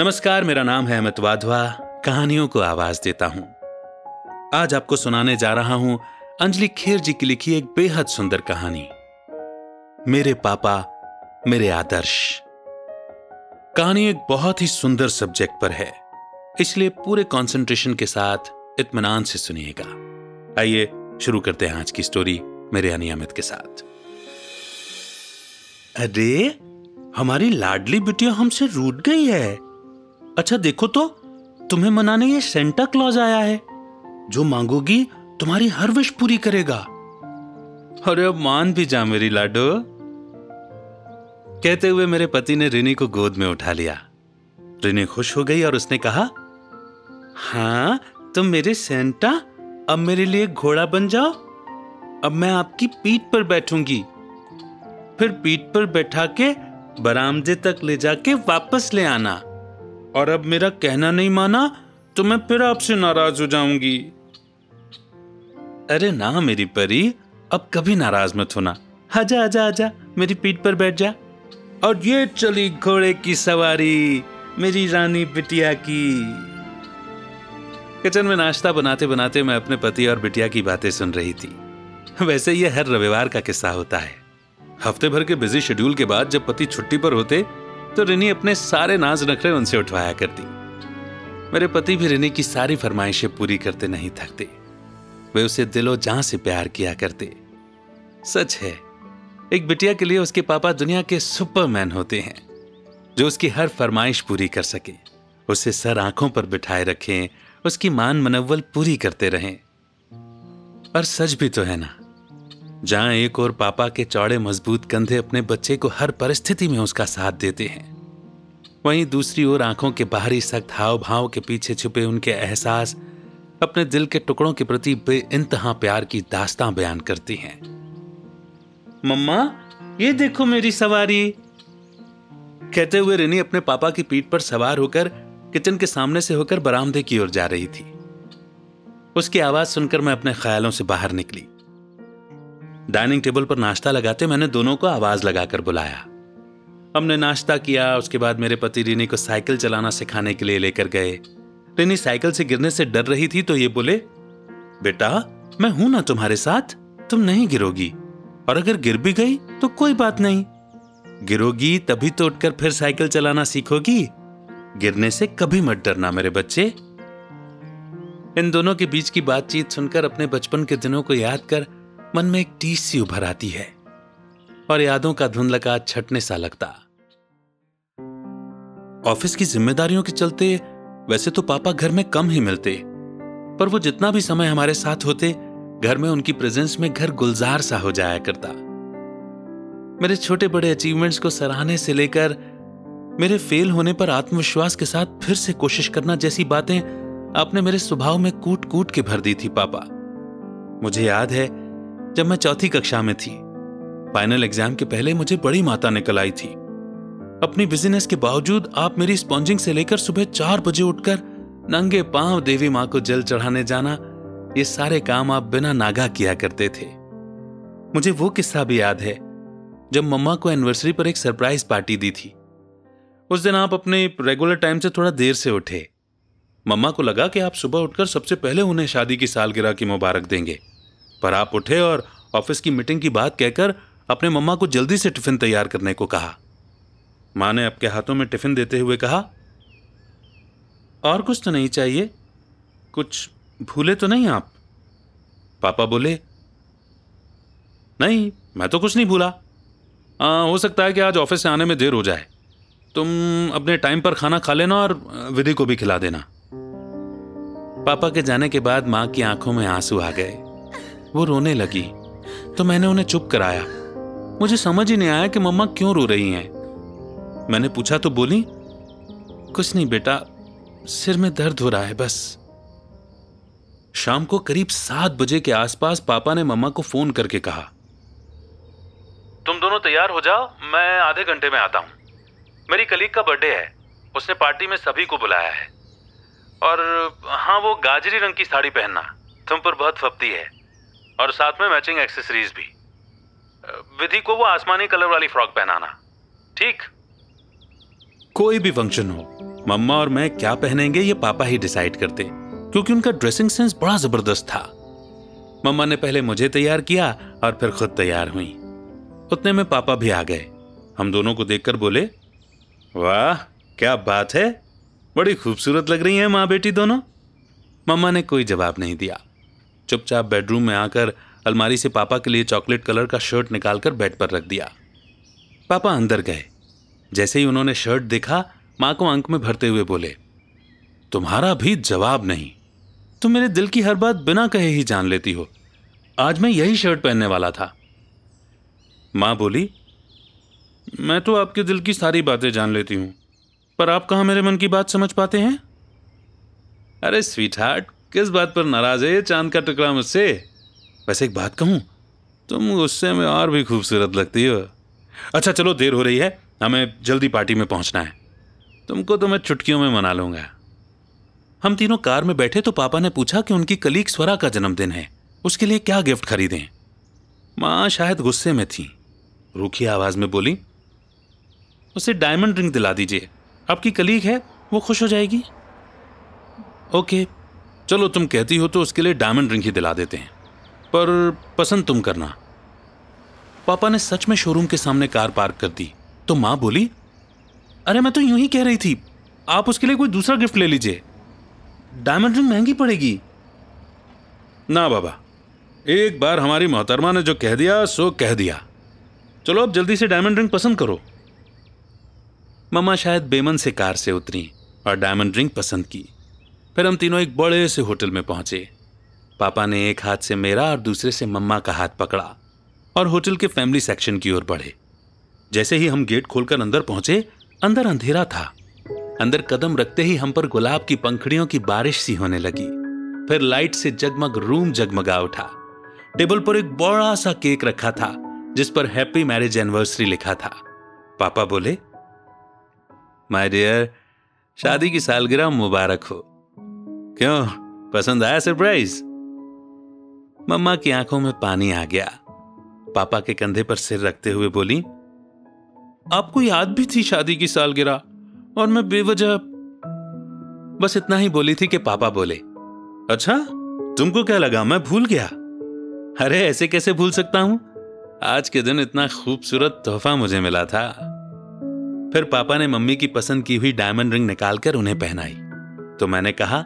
नमस्कार, मेरा नाम है अमित वाधवा। कहानियों को आवाज़ देता हूँ। आज आपको सुनाने जा रहा हूँ अंजलि खेर जी की लिखी एक बेहद सुंदर कहानी। मेरे पापा, मेरे आदर्श। कहानी एक बहुत ही सुंदर सब्जेक्ट पर है, इसलिए पूरे कंसंट्रेशन के साथ इत्मीनान से सुनिएगा। आइए, शुरू करते हैं आज की स्टोरी मेरे अनियमित के साथ। अरे, हमारी लाडली बिटिया हमसे रूट गई है। अच्छा देखो तो तुम्हें मनाने ये सेंटा क्लॉज आया है। जो मांगोगी, तुम्हारी हर विश पूरी करेगा। अरे, अब मान भी जा मेरी लाडो। कहते हुए मेरे पति ने रिनी को गोद में उठा लिया। रिनी खुश हो गई और उसने कहा हाँ तुम मेरे सेंटा अब मेरे लिए घोड़ा बन जाओ। अब मैं आपकी पीठ पर बैठूँगी। फिर पीठ पर बैठा के बरामदे तक ले जाके वापस ले आना। और अब मेरा कहना नहीं माना तो मैं फिर आपसे नाराज़ हो जाऊँगी। अरे ना, मेरी परी, अब कभी नाराज़ मत होना। आजा आजा आजा मेरी पीठ पर बैठ जा। और ये चली घोड़े की सवारी, मेरी रानी बिटिया की। किचन में नाश्ता बनाते बनाते मैं अपने पति और बिटिया की बातें सुन रही थी। वैसे ये हर रविवार का किस्सा होता है। हफ़्ते भर के बिज़ी शेड्यूल के बाद जब पति छुट्टी पर होते तो रिनी अपने सारे नाज नखरे उनसे उठवाया करती। मेरे पति भी रिनी की सारी फरमाइशें पूरी करते नहीं थकते। वे उसे दिलो जहाँ से प्यार किया करते। सच है, एक बिटिया के लिए उसके पापा दुनिया के सुपरमैन होते हैं, जो उसकी हर फरमाइश पूरी कर सके, उसे सर आँखों पर बिठाए रखें, उसकी मान मनव्वल पूरी करते रहें। और सच भी तो है ना? जहाँ एक और पापा के चौड़े मज़बूत कंधे अपने बच्चे को हर परिस्थिति में उसका साथ देते हैं। वहीं दूसरी ओर आँखों के बाहरी सख्त हाव भाव के पीछे छुपे उनके एहसास अपने दिल के टुकड़ों के प्रति बे इंतहा प्यार की दास्तां बयान करती हैं। मम्मा, ये देखो मेरी सवारी। कहते हुए रिनी अपने पापा की पीठ पर सवार होकर किचन के सामने से होकर बरामदे की ओर जा रही थी। उसकी आवाज़ सुनकर मैं अपने ख्यालों से बाहर निकली। डाइनिंग टेबल पर नाश्ता लगाते मैंने दोनों को आवाज़ लगाकर बुलाया। हमने नाश्ता किया, उसके बाद मेरे पति रिनी को साइकिल चलाना सिखाने के लिए लेकर गए। रिनी साइकिल से गिरने से डर रही थी तो ये बोले, बेटा, मैं हूँ ना तुम्हारे साथ, तुम नहीं गिरोगी। और अगर गिर भी गई तो कोई बात नहीं। गिरोगी तभी तो उठकर फिर साइकिल चलाना सीखोगी। गिरने से कभी मत डरना मेरे बच्चे। इन दोनों के बीच की बातचीत सुनकर अपने बचपन के दिनों को याद कर मन में एक टीस सी उभर आती है, और यादों का धुंधलका छटने सा लगता। ऑफ़िस की जिम्मेदारियों के चलते वैसे तो पापा घर में कम ही मिलते, पर वो जितना भी समय हमारे साथ होते, घर में उनकी प्रेजेंस में घर गुलजार सा हो जाया करता। मेरे छोटे बड़े अचीवमेंट्स को सराहने से लेकर मेरे फेल होने पर आत्मविश्वास के साथ फिर से कोशिश करना जैसी बातें आपने मेरे स्वभाव में कूट कूट के भर दी थी, पापा। मुझे याद है जब मैं चौथी कक्षा में थी। फाइनल एग्ज़ाम के पहले मुझे बड़ी माता निकल आई थी। अपनी बिज़नेस के बावजूद आप मेरी स्पॉन्जिंग से लेकर सुबह चार बजे उठकर नंगे पाँव देवी माँ को जल चढ़ाने जाना, ये सारे काम आप बिना नागा किया करते थे। मुझे वो किस्सा भी याद है, जब मम्मा को एनिवर्सरी पर एक सरप्राइज़ पार्टी दी थी। उस दिन आप अपने रेगुलर टाइम से थोड़ा देर से उठे। मम्मा को लगा कि आप सुबह उठकर सबसे पहले उन्हें शादी की सालगिरह की मुबारक देंगे। पर आप उठे और ऑफ़िस की मीटिंग की बात कहकर अपने मम्मा को जल्दी से टिफ़िन तैयार करने को कहा। माँ ने आपके हाथों में टिफ़िन देते हुए कहा और कुछ तो नहीं चाहिए कुछ भूले तो नहीं आप? पापा बोले नहीं मैं तो कुछ नहीं भूला। आ, हो सकता है कि आज ऑफ़िस से आने में देर हो जाए। तुम अपने टाइम पर खाना खा लेना और विधि को भी खिला देना। पापा के जाने के बाद माँ की आँखों में आँसू आ गए। वो रोने लगी। तो मैंने उन्हें चुप कराया। मुझे समझ ही नहीं आया कि मम्मा क्यों रो रही हैं। मैंने पूछा तो बोली, कुछ नहीं बेटा, सिर में दर्द हो रहा है, बस। शाम को करीब सात बजे के आसपास पापा ने मम्मा को फ़ोन करके कहा, तुम दोनों तैयार हो जाओ, मैं आधे घंटे में आता हूँ। मेरी कलीग का बर्थडे है, उसने पार्टी में सभी को बुलाया है। और हाँ वो गाजरी रंग की साड़ी पहनना, तुम पर बहुत फपती है। और साथ में मैचिंग एक्सेसरीज भी। विधि को वो आसमानी कलर वाली फ्रॉक पहनाना। ठीक? कोई भी फ़ंक्शन हो, मम्मा और मैं क्या पहनेंगे ये पापा ही डिसाइड करते, क्योंकि उनका ड्रेसिंग सेंस बड़ा ज़बरदस्त था। मम्मा ने पहले मुझे तैयार किया और फिर खुद तैयार हुई। उतने में पापा भी आ गए। हम दोनों को देखकर बोले, वाह, क्या बात है! बड़ी खूबसूरत लग रही है माँ बेटी दोनों! मम्मा ने कोई जवाब नहीं दिया। चुपचाप बेडरूम में आकर अलमारी से पापा के लिए चॉकलेट कलर का शर्ट निकालकर बेड पर रख दिया। पापा अंदर गए। जैसे ही उन्होंने शर्ट देखा, माँ को अंक में भरते हुए बोले, तुम्हारा भी जवाब नहीं। तुम मेरे दिल की हर बात बिना कहे ही जान लेती हो। आज मैं यही शर्ट पहनने वाला था। माँ बोली, मैं तो आपके दिल की सारी बातें जान लेती हूँ, पर आप कहाँ मेरे मन की बात समझ पाते हैं? अरे स्वीट हार्ट किस बात पर नाराज़ है ये चाँद का टुकड़ा मुझसे? वैसे एक बात कहूँ, तुम गुस्से में और भी खूबसूरत लगती हो। अच्छा चलो, देर हो रही है। हमें जल्दी पार्टी में पहुँचना है। तुमको तो मैं चुटकियों में मना लूँगा। हम तीनों कार में बैठे तो पापा ने पूछा कि उनकी कलीग स्वरा का जन्मदिन है। उसके लिए क्या गिफ्ट खरीदें? माँ शायद गुस्से में थी। रूखी आवाज़ में बोली, उसे डायमंड रिंग दिला दीजिए। आपकी कलीग है, वो खुश हो जाएगी? ओके चलो तुम कहती हो तो उसके लिए डायमंड रिंग ही दिला देते हैं। पर पसंद तुम करना। पापा ने सच में शोरूम के सामने कार पार्क कर दी। तो माँ बोली, अरे मैं तो यूँ ही कह रही थी, आप उसके लिए कोई दूसरा गिफ्ट ले लीजिए। डायमंड रिंग महँगी पड़ेगी। ना बाबा, एक बार हमारी मोहतरमा ने जो कह दिया, सो कह दिया। चलो अब जल्दी से डायमंड रिंग पसंद करो। मम्मा शायद बेमन से कार से उतरी और डायमंड रिंग पसंद की। फिर हम तीनों एक बड़े से होटल में पहुँचे। पापा ने एक हाथ से मेरा और दूसरे से मम्मा का हाथ पकड़ा और होटल के फैमिली सेक्शन की ओर बढ़े। जैसे ही हम गेट खोलकर अंदर पहुँचे, अंदर अंधेरा था। अंदर कदम रखते ही हम पर गुलाब की पंखड़ियों की बारिश सी होने लगी। फिर लाइट से जगमग, रूम जगमगा उठा। टेबल पर एक बड़ा सा केक रखा था, जिस पर हैप्पी मैरिज एनिवर्सरी लिखा था। पापा बोले माय डियर शादी की सालगिरह मुबारक हो। क्यों? पसंद आया सरप्राइज़ मम्मा की आँखों में पानी आ गया। पापा के कंधे पर सिर रखते हुए बोली, आपको याद भी थी शादी की सालगिरह? और मैं बेवजह बस इतना ही बोली थी कि पापा बोले अच्छा तुमको क्या लगा मैं भूल गया? अरे, ऐसे कैसे भूल सकता हूँ? आज के दिन इतना खूबसूरत तोहफा मुझे मिला था। फिर पापा ने मम्मी की पसंद की हुई डायमंड रिंग निकालकर उन्हें पहनाई। तो मैंने कहा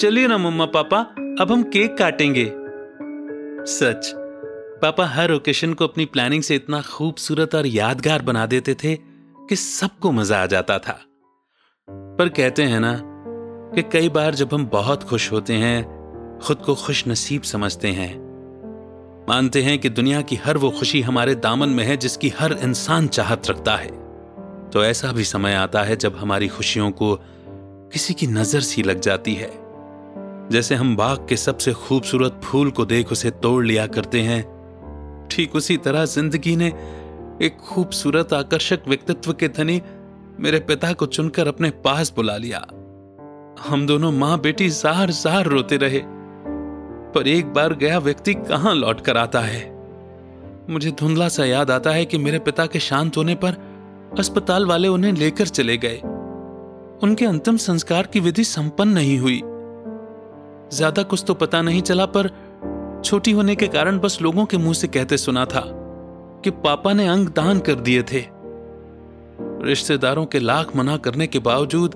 चलिए ना मम्मा पापा, अब हम केक काटेंगे। सच, पापा हर ओकेशन को अपनी प्लानिंग से इतना खूबसूरत और यादगार बना देते थे कि सबको मज़ा आ जाता था। पर कहते हैं ना कि कई बार जब हम बहुत खुश होते हैं, खुद को खुश नसीब समझते हैं। मानते हैं कि दुनिया की हर वो खुशी हमारे दामन में है जिसकी हर इंसान चाहत रखता है। तो ऐसा भी समय आता है जब हमारी खुशियों को किसी की नज़र सी लग जाती है। जैसे हम बाग के सबसे खूबसूरत फूल को देख उसे तोड़ लिया करते हैं। ठीक उसी तरह ज़िंदगी ने एक खूबसूरत आकर्षक व्यक्तित्व के धनी मेरे पिता को चुनकर अपने पास बुला लिया। हम दोनों माँ बेटी जार जार रोते रहे, पर एक बार गया व्यक्ति कहाँ लौट कर आता है? मुझे धुंधला सा याद आता है कि मेरे पिता के शांत होने पर अस्पताल वाले उन्हें लेकर चले गए। उनके अंतिम संस्कार की विधि संपन्न नहीं हुई। ज़्यादा कुछ तो पता नहीं चला, पर छोटी होने के कारण बस लोगों के मुँह से कहते सुना था कि पापा ने अंग दान कर दिए थे। रिश्तेदारों के लाख मना करने के बावजूद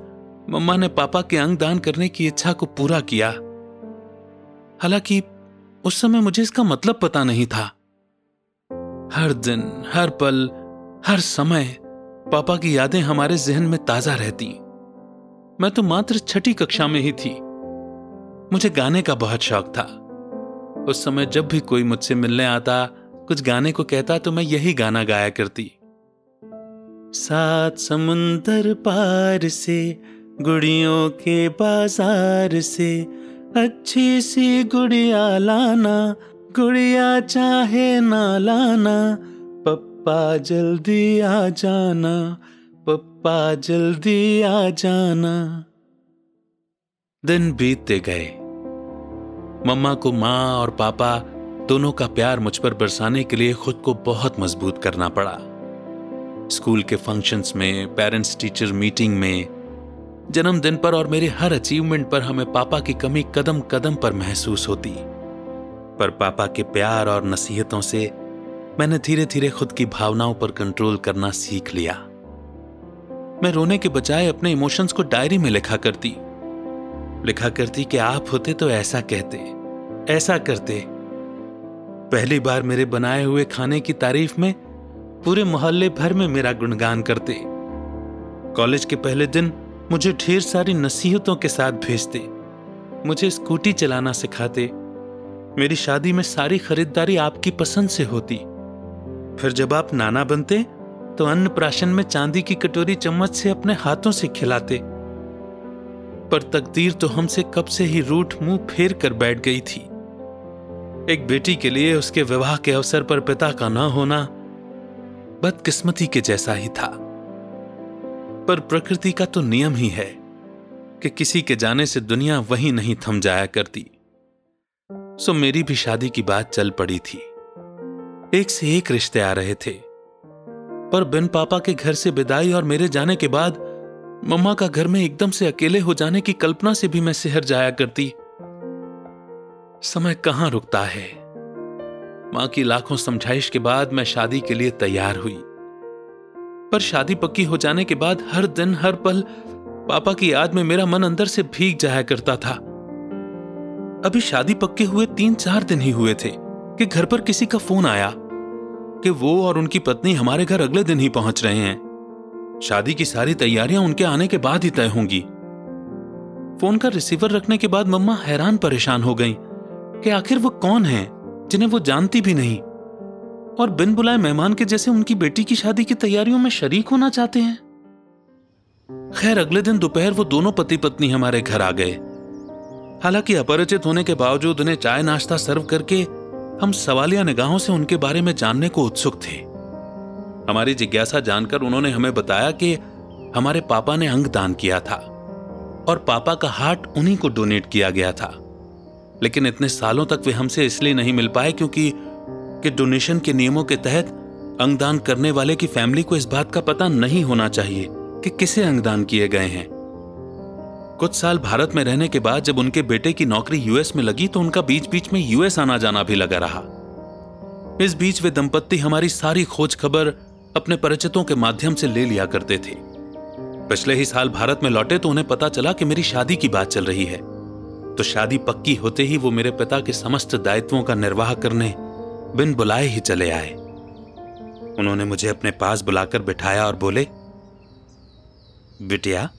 मम्मा ने पापा के अंग दान करने की इच्छा को पूरा किया। हालाँकि उस समय मुझे इसका मतलब पता नहीं था। हर दिन, हर पल, हर समय पापा की यादें हमारे जहन में ताज़ा रहती। मैं तो मात्र छठी कक्षा में ही थी। मुझे गाने का बहुत शौक था। उस समय जब भी कोई मुझसे मिलने आता, कुछ गाने को कहता तो मैं यही गाना गाया करती। सात समुंदर पार से, गुड़ियों के बाज़ार से, अच्छी सी गुड़िया लाना, गुड़िया चाहे ना लाना, पप्पा जल्दी आ जाना, पप्पा जल्दी आ जाना। दिन बीतते गए। मम्मा को माँ और पापा दोनों का प्यार मुझ पर बरसाने के लिए खुद को बहुत मज़बूत करना पड़ा। स्कूल के फ़ंक्शंस में, पेरेंट्स टीचर मीटिंग में, जन्मदिन पर और मेरे हर अचीवमेंट पर हमें पापा की कमी कदम कदम पर महसूस होती। पर पापा के प्यार और नसीहतों से मैंने धीरे धीरे खुद की भावनाओं पर कंट्रोल करना सीख लिया। मैं रोने के बजाय अपने इमोशंस को डायरी में लिखा करती। लिखा करती कि आप होते तो ऐसा कहते, ऐसा करते। पहली बार मेरे बनाए हुए खाने की तारीफ़ में पूरे मोहल्ले भर में मेरा गुणगान करते। कॉलेज के पहले दिन मुझे ढेर सारी नसीहतों के साथ भेजते, मुझे स्कूटी चलाना सिखाते। मेरी शादी में सारी खरीदारी आपकी पसंद से होती। फिर जब आप नाना बनते तो अन्न प्राशन में चांदी की कटोरी चम्मच से अपने हाथों से खिलाते। पर तकदीर तो हमसे कब से ही रूठ मुँह फेर कर बैठ गई थी। एक बेटी के लिए उसके विवाह के अवसर पर पिता का न होना बदकिस्मती के जैसा ही था। पर प्रकृति का तो नियम ही है कि किसी के जाने से दुनिया वहीं नहीं थम जाया करती। सो मेरी भी शादी की बात चल पड़ी थी। एक से एक रिश्ते आ रहे थे। पर बिन पापा के घर से विदाई और मेरे जाने के बाद मम्मा का घर में एकदम से अकेले हो जाने की कल्पना से भी मैं शहर जाया करती। समय कहाँ रुकता है? माँ की लाखों समझाइश के बाद मैं शादी के लिए तैयार हुई। पर शादी पक्की हो जाने के बाद हर दिन, हर पल पापा की याद में मेरा मन अंदर से भीग जाया करता था। अभी शादी पक्के हुए तीन चार दिन ही हुए थे कि घर पर किसी का फ़ोन आया कि वो और उनकी पत्नी हमारे घर अगले दिन ही पहुँच रहे हैं। शादी की सारी तैयारियाँ उनके आने के बाद ही तय होंगी। फ़ोन का रिसीवर रखने के बाद मम्मा हैरान परेशान हो गईं कि आखिर वो कौन है, जिन्हें वो जानती भी नहीं। और बिन बुलाए मेहमान के जैसे उनकी बेटी की शादी की तैयारियों में शरीक होना चाहते हैं। खैर, अगले दिन दोपहर वो दोनों पति पत्नी हमारे घर आ गए। हालाँकि अपरिचित होने के बावजूद उन्हें चाय नाश्ता सर्व करके हम सवालिया निगाहों से उनके बारे में जानने को उत्सुक थे। हमारी जिज्ञासा जानकर उन्होंने हमें बताया कि हमारे पापा ने अंग दान किया था और पापा का हार्ट उन्हीं को डोनेट किया गया था। लेकिन इतने सालों तक वे हमसे इसलिए नहीं मिल पाए क्योंकि कि डोनेशन के नियमों के तहत अंगदान करने वाले की फैमिली को इस बात का पता नहीं होना चाहिए कि किसे अंगदान किए गए हैं। कुछ साल भारत में रहने के बाद जब उनके बेटे की नौकरी यूएस में लगी तो उनका बीच बीच में यूएस आना जाना भी लगा रहा। इस बीच वे दंपत्ति हमारी सारी खोज खबर अपने परिचितों के माध्यम से ले लिया करते थे। पिछले ही साल भारत में लौटे तो उन्हें पता चला कि मेरी शादी की बात चल रही है। तो शादी पक्की होते ही वो मेरे पिता के समस्त दायित्वों का निर्वाह करने बिन बुलाए ही चले आए। उन्होंने मुझे अपने पास बुलाकर बिठाया और बोले, बिटिया,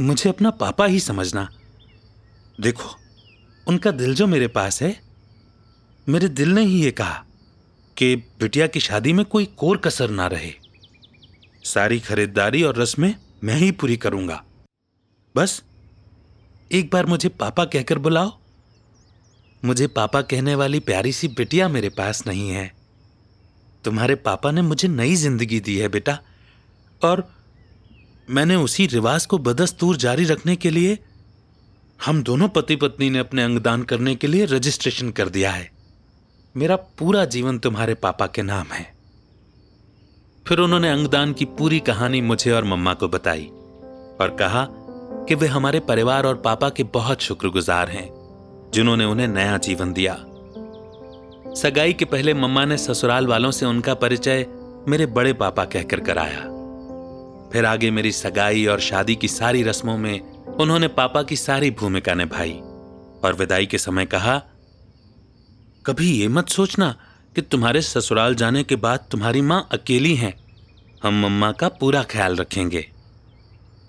मुझे अपना पापा ही समझना। देखो, उनका दिल जो मेरे पास है, मेरे दिल ने ही ये कहा। कि बिटिया की शादी में कोई कोर कसर ना रहे। सारी खरीदारी और रस्में मैं ही पूरी करूँगा। बस, एक बार मुझे पापा कहकर बुलाओ। मुझे पापा कहने वाली प्यारी सी बिटिया मेरे पास नहीं है। तुम्हारे पापा ने मुझे नई ज़िंदगी दी है बेटा, और मैंने उसी रिवाज को बदस्तूर जारी रखने के लिए, हम दोनों पति पत्नी ने अपने अंगदान करने के लिए रजिस्ट्रेशन कर दिया है। मेरा पूरा जीवन तुम्हारे पापा के नाम है। फिर उन्होंने अंगदान की पूरी कहानी मुझे और मम्मा को बताई और कहा कि वे हमारे परिवार और पापा के बहुत शुक्रगुजार हैं, जिन्होंने उन्हें नया जीवन दिया। सगाई के पहले मम्मा ने ससुराल वालों से उनका परिचय मेरे बड़े पापा कहकर कराया। फिर आगे मेरी सगाई और शादी की सारी रस्मों में उन्होंने पापा की सारी भूमिका निभाई और विदाई के समय कहा कभी ये मत सोचना कि तुम्हारे ससुराल जाने के बाद तुम्हारी माँ अकेली हैं। हम मम्मा का पूरा ख्याल रखेंगे।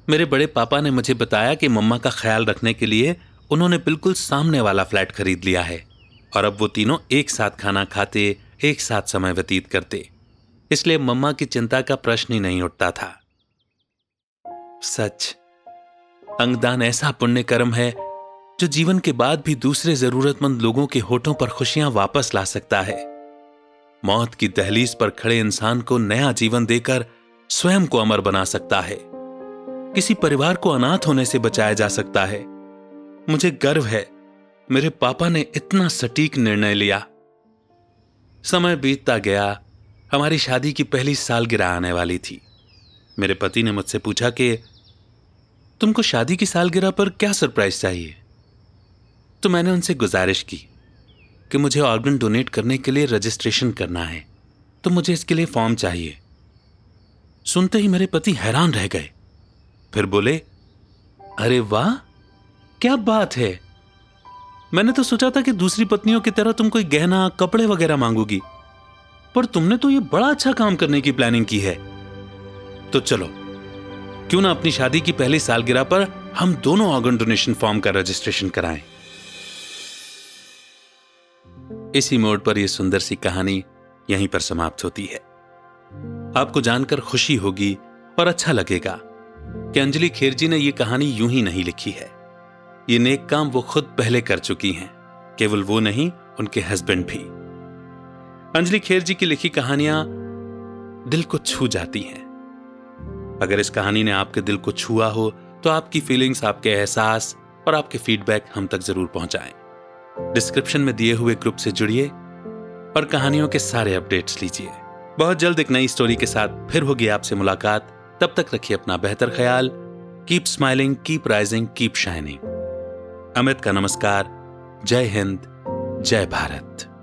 मेरे बड़े पापा ने मुझे बताया कि मम्मा का ख्याल रखने के लिए उन्होंने बिल्कुल सामने वाला फ्लैट खरीद लिया है और अब वो तीनों एक साथ खाना खाते, एक साथ समय व्यतीत करते। इसलिए मम्मा की चिंता का प्रश्न ही नहीं उठता था। सच, अंगदान ऐसा पुण्य कर्म है जो जीवन के बाद भी दूसरे जरूरतमंद लोगों के होठों पर खुशियाँ वापस ला सकता है। मौत की दहलीज पर खड़े इंसान को नया जीवन देकर स्वयं को अमर बना सकता है। किसी परिवार को अनाथ होने से बचाया जा सकता है। मुझे गर्व है, मेरे पापा ने इतना सटीक निर्णय लिया। समय बीतता गया, हमारी शादी की पहली सालगिरह आने वाली थी। मेरे पति ने मुझसे पूछा कि, तुमको शादी की सालगिरह पर क्या सरप्राइज़ चाहिए? तो मैंने उनसे गुजारिश की कि मुझे ऑर्गन डोनेट करने के लिए रजिस्ट्रेशन करना है। तो मुझे इसके लिए फॉर्म चाहिए। सुनते ही मेरे पति हैरान रह गए। फिर बोले, अरे वाह, क्या बात है। मैंने तो सोचा था कि दूसरी पत्नियों की तरह तुम कोई गहना, कपड़े वगैरह मांगोगी, पर तुमने तो ये बड़ा अच्छा काम करने की प्लानिंग की है। तो चलो, क्यों ना अपनी शादी की पहली सालगिरह पर हम दोनों ऑर्गन डोनेशन फॉर्म का रजिस्ट्रेशन कराएँ। इसी मोड पर यह सुंदर सी कहानी यहीं पर समाप्त होती है। आपको जानकर खुशी होगी और अच्छा लगेगा कि अंजलि खेर जी ने यह कहानी यूँ ही नहीं लिखी है। ये नेक काम वो खुद पहले कर चुकी हैं, केवल वो नहीं, उनके हस्बैंड भी। अंजलि खेर जी की लिखी कहानियाँ दिल को छू जाती हैं। अगर इस कहानी ने आपके दिल को छुआ हो तो आपकी फीलिंग्स, आपके एहसास और आपके फीडबैक हम तक ज़रूर पहुंचाएँ। डिस्क्रिप्शन में दिए हुए ग्रुप से जुड़िए और कहानियों के सारे अपडेट्स लीजिए। बहुत जल्द एक नई स्टोरी के साथ फिर होगी आपसे मुलाकात। तब तक रखिए अपना बेहतर ख्याल। Keep smiling keep rising keep shining Amit का नमस्कार। जय हिंद, जय भारत।